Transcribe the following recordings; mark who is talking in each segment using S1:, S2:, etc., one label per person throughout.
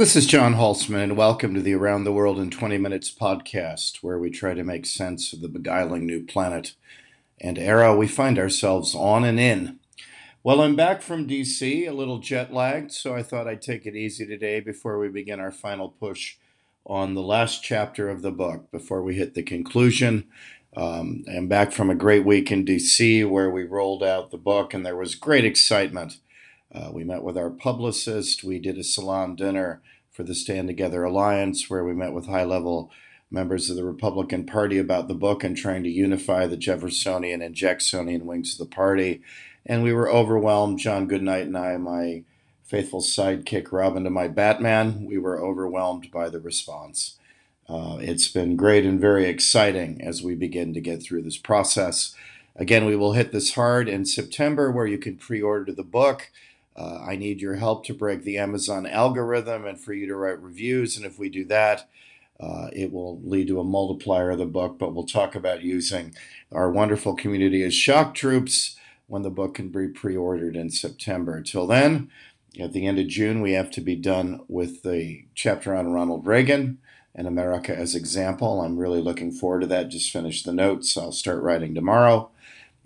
S1: This is John Hulsman, and welcome to the Around the World in 20 Minutes podcast, where we try to make sense of the beguiling new planet and era we find ourselves on and in. Well, I'm back from DC, a little jet lagged, so I thought I'd take it easy today before we begin our final push on the last chapter of the book, before we hit the conclusion. Um, I'm back from a great week in DC where we rolled out the book, and there was great excitement uh, we met with our publicist. We did a salon dinner for the Stand Together Alliance, where we met with high level members of the Republican Party about the book and trying to unify the Jeffersonian and Jacksonian wings of the party. And we were overwhelmed. John Goodnight and I, my faithful sidekick Robin to my Batman, we were overwhelmed by the response. Uh, it's been great and very exciting as we begin to get through this process. Again, we will hit this hard in September where you can pre order the book. Uh, I need your help to break the Amazon algorithm and for you to write reviews. And if we do that, uh, it will lead to a multiplier of the book. But we'll talk about using our wonderful community as shock troops when the book can be pre ordered in September. Till then, at the end of June, we have to be done with the chapter on Ronald Reagan and America as example. I'm really looking forward to that. Just finished the notes. I'll start writing tomorrow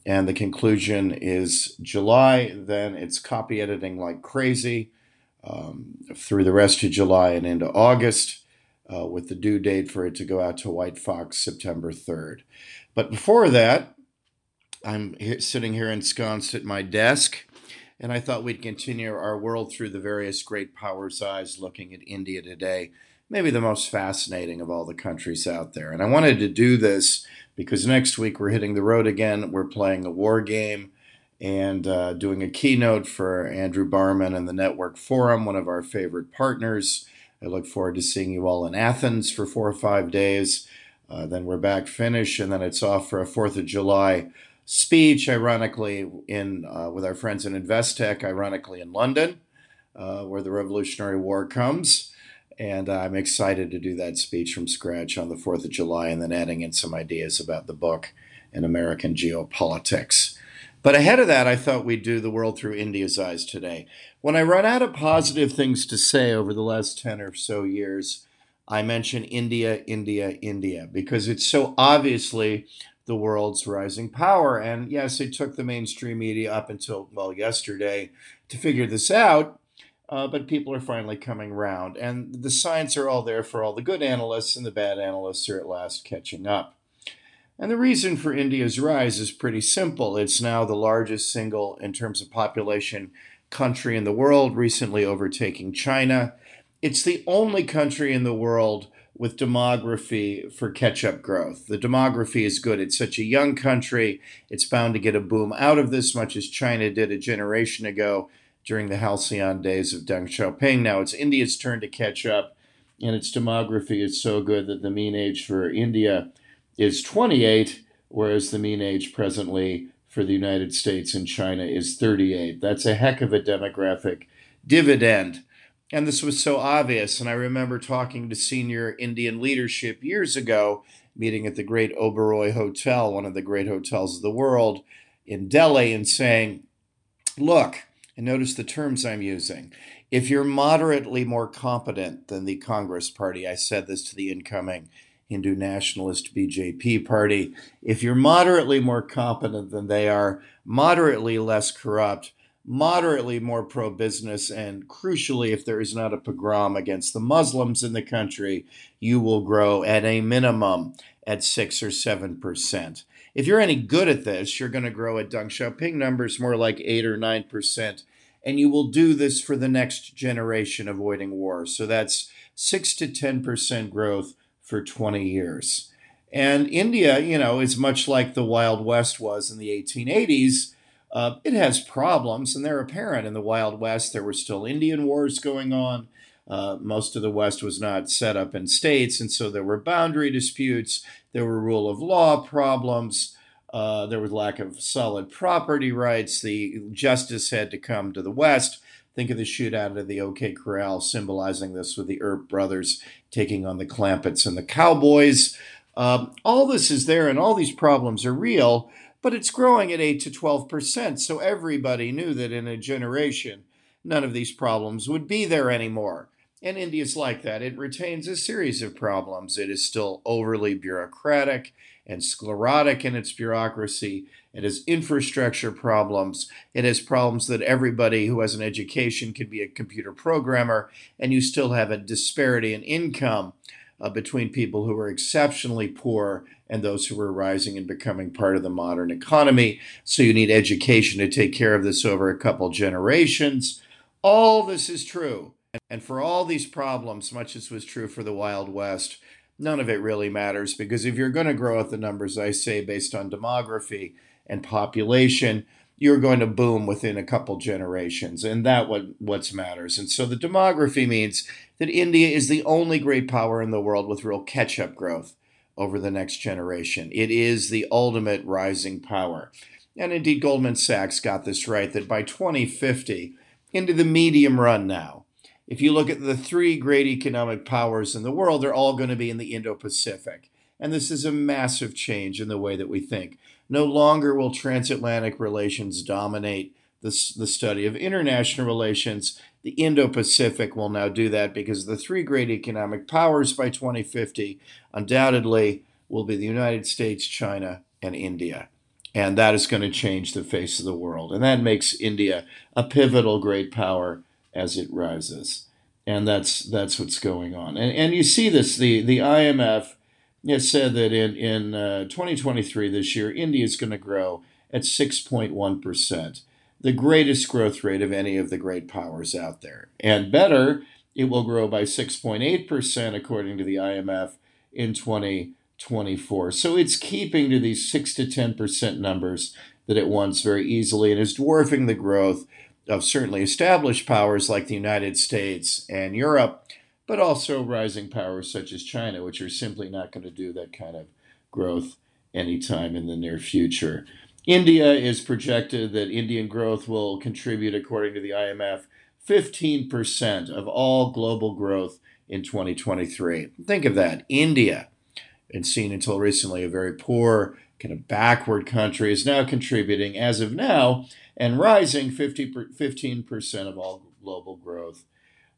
S1: and the conclusion is July. Then it's copy editing like crazy um, through the rest of July and into August, uh, with the due date for it to go out to White Fox September 3rd. But before that, I'm sitting here ensconced at my desk, and I thought we'd continue our world through the various great powers' eyes, looking at India today, maybe the most fascinating of all the countries out there. And I wanted to do this because next week we're hitting the road again. We're playing a war game and uh, doing a keynote for Andrew Barman and the Network Forum, one of our favorite partners. I look forward to seeing you all in Athens for four or five days. Uh, then we're back finish, and then it's off for a Fourth of July speech. Ironically, in uh, with our friends in Investec, ironically in London, uh, where the Revolutionary War comes. And I'm excited to do that speech from scratch on the 4th of July and then adding in some ideas about the book and American geopolitics. But ahead of that, I thought we'd do the world through India's eyes today. When I run out of positive things to say over the last 10 or so years, I mention India, India, India, because it's so obviously the world's rising power. And yes, it took the mainstream media up until, well, yesterday to figure this out. Uh, but people are finally coming around, and the signs are all there for all the good analysts, and the bad analysts are at last catching up. And the reason for India's rise is pretty simple. It's now the largest single, in terms of population, country in the world, recently overtaking China. It's the only country in the world with demography for catch up growth. The demography is good. It's such a young country. It's bound to get a boom out of this, much as China did a generation ago during the halcyon days of Deng Xiaoping. Now it's India's turn to catch up, and its demography is so good that the mean age for India is 28, whereas the mean age presently for the United States and China is 38. That's a heck of a demographic dividend. And this was so obvious. And I remember talking to senior Indian leadership years ago, meeting at the great Oberoi Hotel, one of the great hotels of the world in Delhi, and saying, look, and notice the terms I'm using. If you're moderately more competent than the Congress Party, I said this to the incoming Hindu nationalist BJP party, if you're moderately more competent than they are, moderately less corrupt, moderately more pro business, and crucially, if there is not a pogrom against the Muslims in the country, you will grow at a minimum at 6 or 7%. If you're any good at this, you're going to grow at Deng Xiaoping numbers more like 8 or 9%. And you will do this for the next generation, avoiding war. So that's 6 to 10% growth for 20 years. And India, you know, is much like the Wild West was in the 1880s. Uh, it has problems, and they're apparent. In the Wild West, there were still Indian wars going on. Uh, most of the West was not set up in states, and so there were boundary disputes, there were rule of law problems, uh, there was lack of solid property rights. The justice had to come to the West. Think of the shootout at the OK Corral, symbolizing this with the Earp brothers taking on the Clantons and the Cowboys. Um, all this is there, and all these problems are real, but it's growing at 8 to 12 percent. So everybody knew that in a generation, none of these problems would be there anymore. And India is like that. It retains a series of problems. It is still overly bureaucratic and sclerotic in its bureaucracy. It has infrastructure problems. It has problems that everybody who has an education can be a computer programmer, and you still have a disparity in income uh, between people who are exceptionally poor and those who are rising and becoming part of the modern economy. So you need education to take care of this over a couple generations. All this is true. And for all these problems, much as was true for the Wild West, none of it really matters because if you're going to grow at the numbers I say based on demography and population, you're going to boom within a couple generations, and that what what matters. And so the demography means that India is the only great power in the world with real catch-up growth over the next generation. It is the ultimate rising power. And indeed, Goldman Sachs got this right that by 2050, into the medium run now, if you look at the three great economic powers in the world, they're all going to be in the Indo Pacific. And this is a massive change in the way that we think. No longer will transatlantic relations dominate the, the study of international relations. The Indo Pacific will now do that because the three great economic powers by 2050 undoubtedly will be the United States, China, and India. And that is going to change the face of the world. And that makes India a pivotal great power as it rises. And that's that's what's going on. And and you see this the the IMF has said that in in uh, 2023 this year India is going to grow at 6.1 percent, the greatest growth rate of any of the great powers out there. And better, it will grow by 6.8 percent according to the IMF in 2024. So it's keeping to these six to 10 percent numbers that it wants very easily and is dwarfing the growth of certainly established powers like the United States and Europe, but also rising powers such as China, which are simply not going to do that kind of growth anytime in the near future. India is projected that Indian growth will contribute, according to the IMF, 15% of all global growth in 2023. Think of that. India, and seen until recently a very poor, kind of backward country, is now contributing, as of now, and rising 50 15% of all global growth.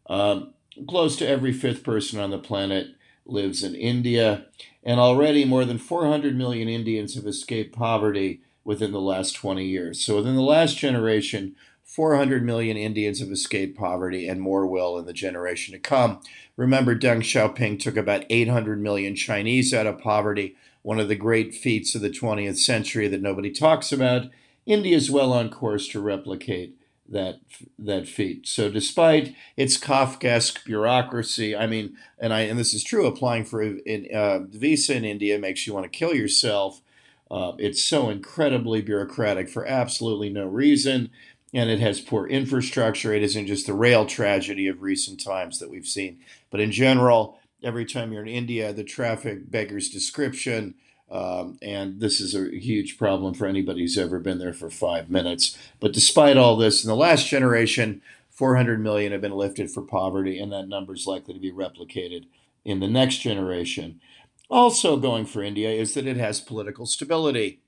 S1: Um, close to every fifth person on the planet lives in India, and already more than 400 million Indians have escaped poverty within the last 20 years. So, within the last generation, 400 million Indians have escaped poverty, and more will in the generation to come. Remember, Deng Xiaoping took about 800 million Chinese out of poverty, one of the great feats of the 20th century that nobody talks about. India is well on course to replicate that that feat. So despite its Kafkaesque bureaucracy, I mean, and I and this is true, applying for a uh, visa in India makes you want to kill yourself. Uh, it's so incredibly bureaucratic for absolutely no reason, and it has poor infrastructure. It isn't just the rail tragedy of recent times that we've seen, but in general, every time you're in India, the traffic beggars description. Um, and this is a huge problem for anybody who's ever been there for five minutes. But despite all this, in the last generation, 400 million have been lifted for poverty, and that number is likely to be replicated in the next generation. Also, going for India is that it has political stability.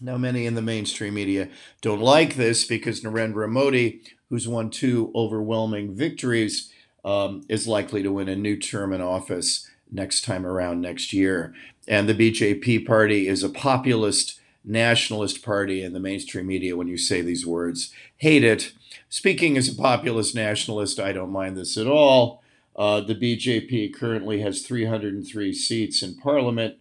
S1: Now, many in the mainstream media don't like this because Narendra Modi, who's won two overwhelming victories, um, is likely to win a new term in office next time around next year. And the BJP party is a populist nationalist party, and the mainstream media, when you say these words, hate it. Speaking as a populist nationalist, I don't mind this at all. Uh, the BJP currently has 303 seats in parliament,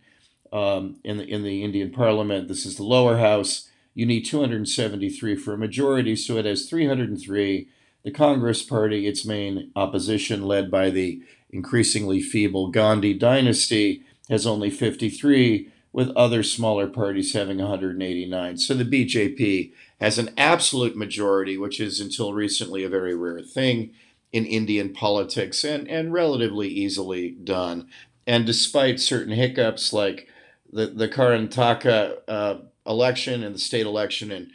S1: um, in, the, in the Indian parliament. This is the lower house. You need 273 for a majority, so it has 303. The Congress Party, its main opposition, led by the increasingly feeble Gandhi dynasty, has only 53, with other smaller parties having 189. So the BJP has an absolute majority, which is until recently a very rare thing in Indian politics and, and relatively easily done. And despite certain hiccups like the, the Karnataka uh, election and the state election in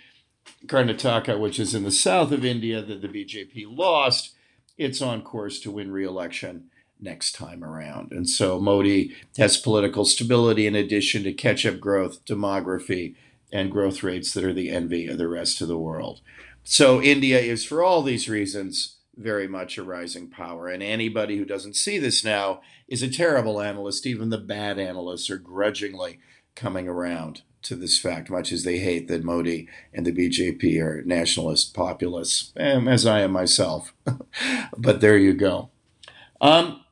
S1: Karnataka, which is in the south of India, that the BJP lost, it's on course to win re election next time around. And so Modi has political stability in addition to catch up growth, demography, and growth rates that are the envy of the rest of the world. So India is, for all these reasons, very much a rising power. And anybody who doesn't see this now is a terrible analyst. Even the bad analysts are grudgingly coming around to this fact, much as they hate that Modi and the BJP are nationalist populists, as I am myself. but there you go. Um,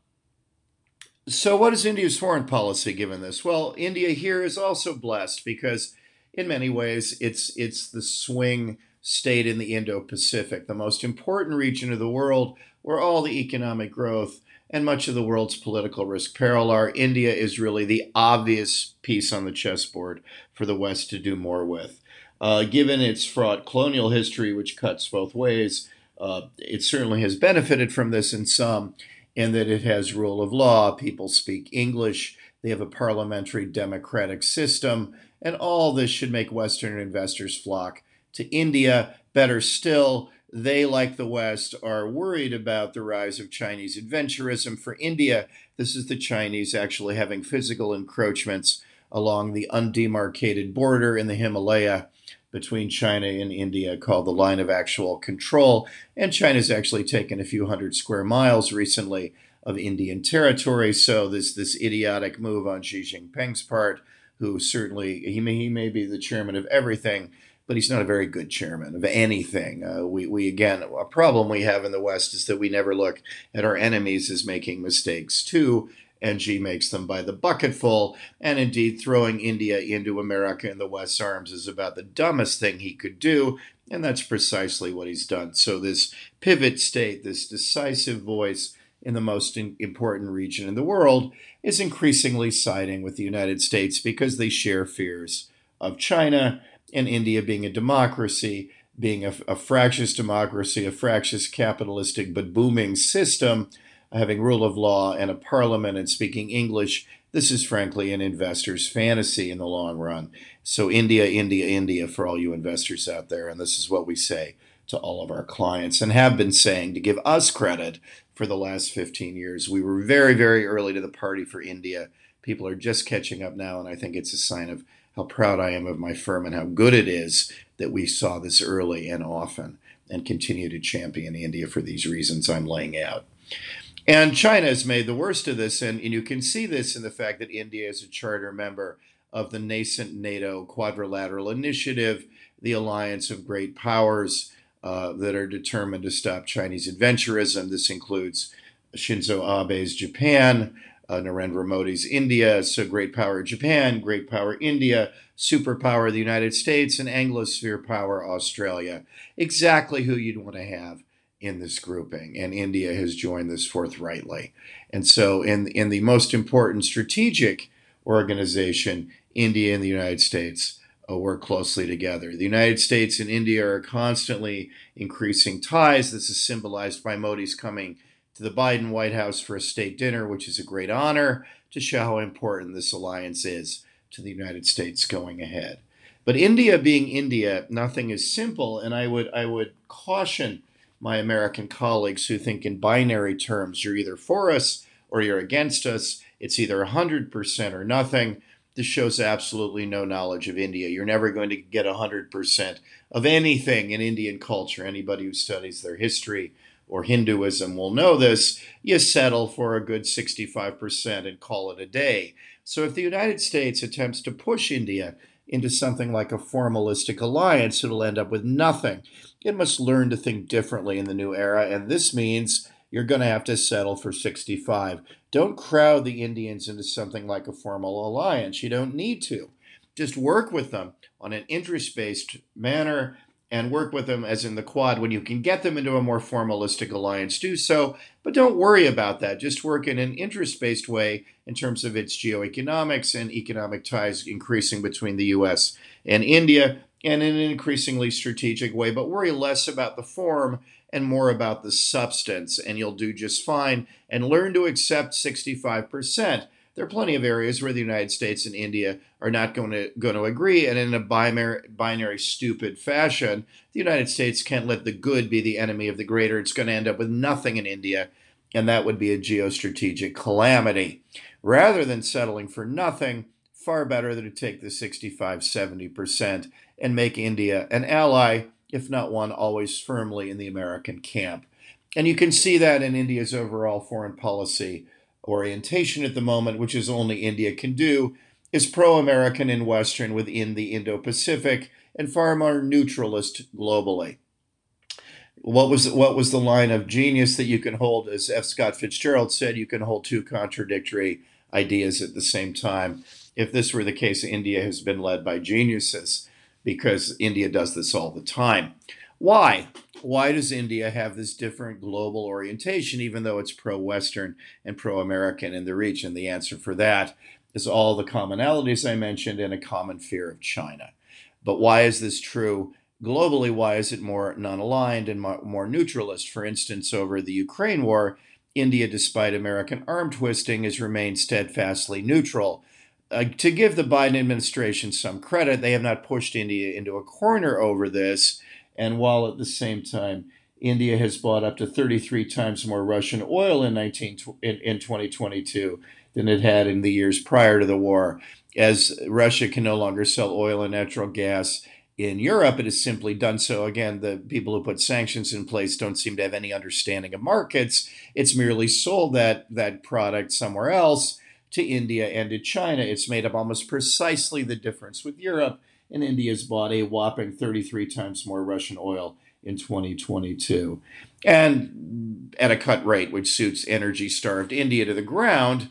S1: so, what is India's foreign policy given this? Well, India here is also blessed because, in many ways, it's it's the swing state in the Indo-Pacific, the most important region of the world, where all the economic growth and much of the world's political risk peril are. India is really the obvious piece on the chessboard for the West to do more with. Uh, given its fraught colonial history, which cuts both ways, uh, it certainly has benefited from this in some, in that it has rule of law, people speak English, they have a parliamentary democratic system, and all this should make Western investors flock to India. Better still, they, like the West, are worried about the rise of Chinese adventurism. For India, this is the Chinese actually having physical encroachments along the undemarcated border in the Himalaya between China and India called the line of actual control. And China's actually taken a few hundred square miles recently of Indian territory. So this this idiotic move on Xi Jinping's part, who certainly he may he may be the chairman of everything, but he's not a very good chairman of anything. Uh, we, we, again, a problem we have in the West is that we never look at our enemies as making mistakes too. And makes them by the bucketful. And indeed, throwing India into America and the West's arms is about the dumbest thing he could do. And that's precisely what he's done. So, this pivot state, this decisive voice in the most important region in the world, is increasingly siding with the United States because they share fears of China and India being a democracy, being a, a fractious democracy, a fractious capitalistic but booming system, having rule of law and a parliament and speaking English, this is frankly an investor's fantasy in the long run. So, India, India, India for all you investors out there. And this is what we say to all of our clients and have been saying to give us credit for the last 15 years. We were very, very early to the party for India. People are just catching up now, and I think it's a sign of how proud I am of my firm and how good it is that we saw this early and often and continue to champion India for these reasons I'm laying out. And China has made the worst of this, and, and you can see this in the fact that India is a charter member of the nascent NATO Quadrilateral Initiative, the alliance of great powers uh, that are determined to stop Chinese adventurism. This includes Shinzo Abe's Japan, uh, Narendra Modi's India, so great power Japan, great power India, superpower the United States, and Anglosphere power Australia. Exactly who you'd want to have in this grouping, and India has joined this forthrightly. And so, in in the most important strategic organization, India and the United States uh, work closely together. The United States and India are constantly increasing ties. This is symbolized by Modi's coming to the Biden White House for a state dinner, which is a great honor to show how important this alliance is to the United States going ahead. But India being India, nothing is simple, and I would I would caution my American colleagues who think in binary terms. You're either for us or you're against us. It's either 100% or nothing. This shows absolutely no knowledge of India. You're never going to get 100% of anything in Indian culture. Anybody who studies their history or Hinduism will know this, you settle for a good 65% and call it a day. So if the United States attempts to push India into something like a formalistic alliance, it'll end up with nothing. It must learn to think differently in the new era, and this means you're going to have to settle for 65. Don't crowd the Indians into something like a formal alliance. You don't need to. Just work with them on an interest based manner and work with them as in the quad when you can get them into a more formalistic alliance do so but don't worry about that. Just work in an interest based way in terms of its geoeconomics and economic ties increasing between the US and India and in an increasingly strategic way. But worry less about the form and more about the substance and you'll do just fine. And learn to accept 65% there are plenty of areas where the United States and India are not going to going to agree, and in a binary, binary stupid fashion, the United States can't let the good be the enemy of the greater. It's going to end up with nothing in India, and that would be a geostrategic calamity. Rather than settling for nothing, far better than to take the 65 70% and make India an ally, if not one always firmly in the American camp. And you can see that in India's overall foreign policy orientation at the moment, which is only India can do, is pro American and Western within the Indo Pacific and far more neutralist globally. What was what was the line of genius that you can hold, as F. Scott Fitzgerald said, you can hold two contradictory ideas at the same time. If this were the case, India has been led by geniuses because India does this all the time. Why? Why does India have this different global orientation, even though it's pro Western and pro American in the region? The answer for that is all the commonalities I mentioned and a common fear of China. But why is this true globally? Why is it more non aligned and more neutralist? For instance, over the Ukraine war, India, despite American arm twisting, has remained steadfastly neutral. Uh, to give the Biden administration some credit, they have not pushed India into a corner over this. And while at the same time, India has bought up to 33 times more Russian oil in, 19, in, in 2022 than it had in the years prior to the war. As Russia can no longer sell oil and natural gas in Europe, it has simply done so. Again, the people who put sanctions in place don't seem to have any understanding of markets. It's merely sold that, that product somewhere else to India and to China. It's made up almost precisely the difference with Europe, and India's bought a whopping 33 times more Russian oil in 2022. And at a cut rate, which suits energy starved India to the ground.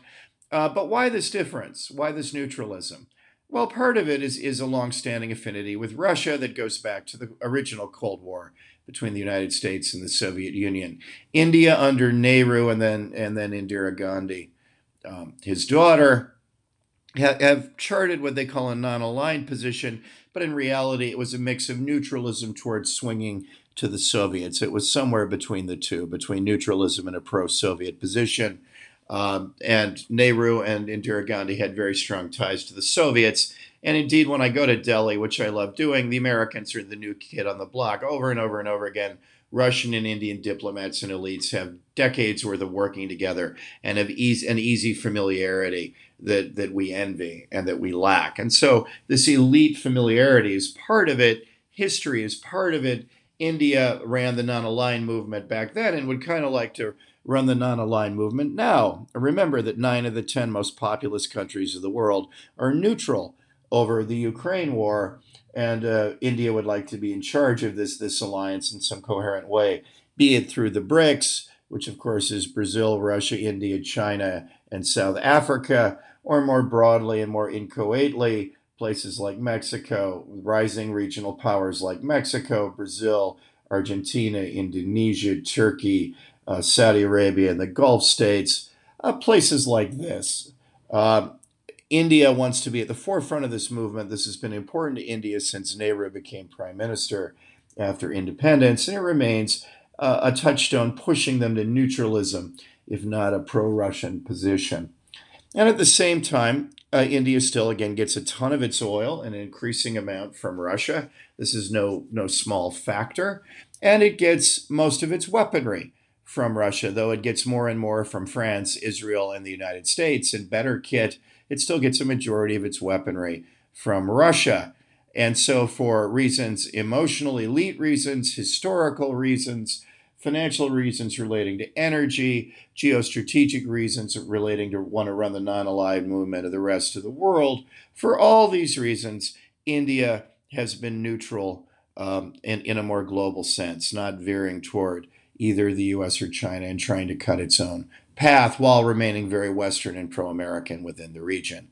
S1: Uh, but why this difference? Why this neutralism? Well, part of it is, is a long-standing affinity with Russia that goes back to the original Cold War between the United States and the Soviet Union. India under Nehru and then and then Indira Gandhi, um, his daughter, have charted what they call a non-aligned position, but in reality, it was a mix of neutralism towards swinging to the Soviets. It was somewhere between the two, between neutralism and a pro-Soviet position. Um, and Nehru and Indira Gandhi had very strong ties to the Soviets. And indeed, when I go to Delhi, which I love doing, the Americans are the new kid on the block over and over and over again. Russian and Indian diplomats and elites have decades worth of working together and have easy, an easy familiarity that, that we envy and that we lack. And so this elite familiarity is part of it. History is part of it. India ran the non-aligned movement back then and would kind of like to run the non aligned movement now. Remember that nine of the 10 most populous countries of the world are neutral over the Ukraine war, and uh, India would like to be in charge of this, this alliance in some coherent way, be it through the BRICS, which of course is Brazil, Russia, India, China, and South Africa, or more broadly and more inchoately, places like Mexico, rising regional powers like Mexico, Brazil, Argentina, Indonesia, Turkey, uh, Saudi Arabia, and the Gulf states, uh, places like this. Uh, India wants to be at the forefront of this movement. This has been important to India since Nehru became prime minister after independence, and it remains uh, a touchstone pushing them to neutralism, if not a pro Russian position. And at the same time, uh, India still again gets a ton of its oil, an increasing amount from Russia. This is no no small factor, and it gets most of its weaponry from Russia, though it gets more and more from France, Israel, and the United States. And better kit, it still gets a majority of its weaponry from Russia. And so, for reasons, emotional elite reasons, historical reasons, financial reasons relating to energy, geostrategic reasons relating to want to run the non aligned movement of the rest of the world, for all these reasons, India has been neutral um, in, in a more global sense, not veering toward either the US or China and trying to cut its own path while remaining very Western and pro American within the region.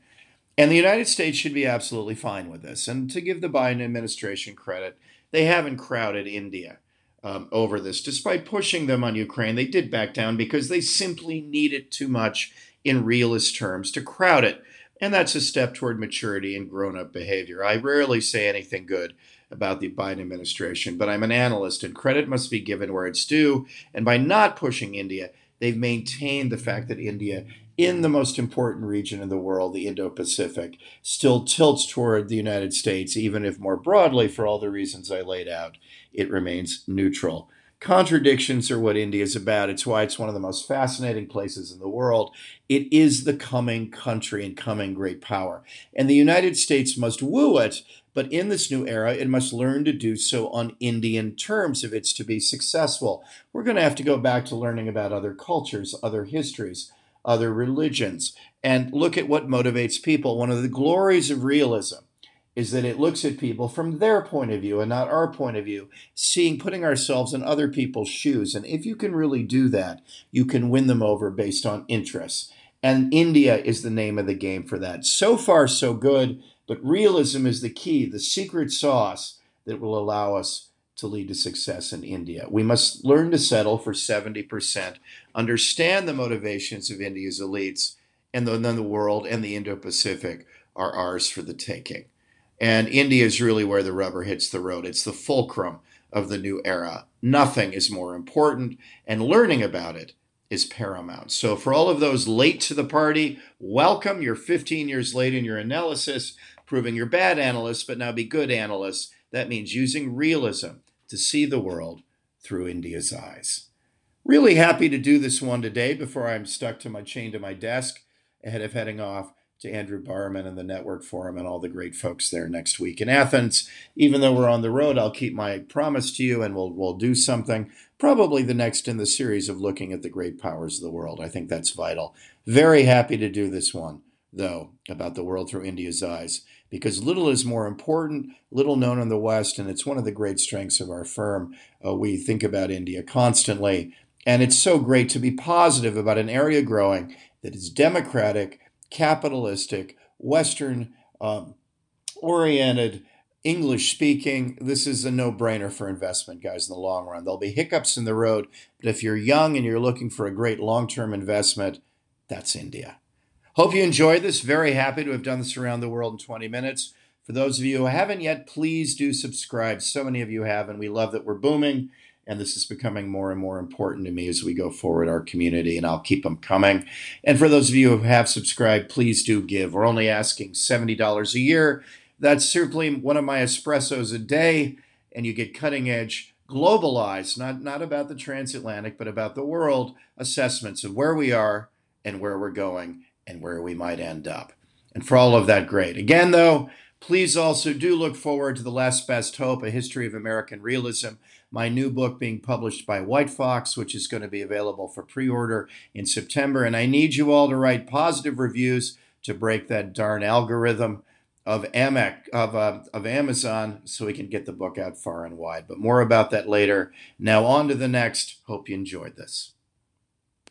S1: And the United States should be absolutely fine with this. And to give the Biden administration credit, they haven't crowded India um, over this. Despite pushing them on Ukraine, they did back down because they simply needed too much in realist terms to crowd it. And that's a step toward maturity and grown up behavior. I rarely say anything good about the Biden administration, but I'm an analyst and credit must be given where it's due. And by not pushing India, they've maintained the fact that India, in the most important region in the world, the Indo Pacific, still tilts toward the United States, even if more broadly, for all the reasons I laid out, it remains neutral. Contradictions are what India is about. It's why it's one of the most fascinating places in the world. It is the coming country and coming great power. And the United States must woo it But in this new era, it must learn to do so on Indian terms if it's to be successful. We're going to have to go back to learning about other cultures, other histories, other religions, and look at what motivates people. One of the glories of realism is that it looks at people from their point of view and not our point of view, seeing, putting ourselves in other people's shoes. And if you can really do that, you can win them over based on interests. And India is the name of the game for that. So far, so good. But realism is the key, the secret sauce that will allow us to lead to success in India. We must learn to settle for 70%, understand the motivations of India's elites, and then the world and the Indo Pacific are ours for the taking. And India is really where the rubber hits the road. It's the fulcrum of the new era. Nothing is more important, and learning about it is paramount. So, for all of those late to the party, welcome. You're 15 years late in your analysis proving you're bad analysts, but now be good analysts. That means using realism to see the world through India's eyes. Really happy to do this one today before I'm stuck to my chain to my desk ahead of heading off to Andrew Barman and the Network Forum and all the great folks there next week in Athens. Even though we're on the road, I'll keep my promise to you and we'll, we'll do something, probably the next in the series of looking at the great powers of the world. I think that's vital. Very happy to do this one, though, about the world through India's eyes because little is more important, little known in the West, and it's one of the great strengths of our firm. Uh, we think about India constantly, and it's so great to be positive about an area growing that is democratic, capitalistic, Western um, oriented. English speaking, this is a no brainer for investment, guys, in the long run. There'll be hiccups in the road, but if you're young and you're looking for a great long term investment, that's India. Hope you enjoyed this. Very happy to have done this around the world in 20 minutes. For those of you who haven't yet, please do subscribe. So many of you have, and we love that we're booming. And this is becoming more and more important to me as we go forward, our community, and I'll keep them coming. And for those of you who have subscribed, please do give. We're only asking $70 a year. That's simply one of my espressos a day, and you get cutting edge, globalized, not, not about the transatlantic, but about the world assessments of where we are and where we're going and where we might end up. And for all of that, great. Again, though, please also do look forward to The Last Best Hope, A History of American Realism, my new book being published by White Fox, which is going to be available for pre order in September. And I need you all to write positive reviews to break that darn algorithm of Amec of uh, of Amazon so we can get the book out far and wide. But more about that later. Now on to the next. Hope you enjoyed this.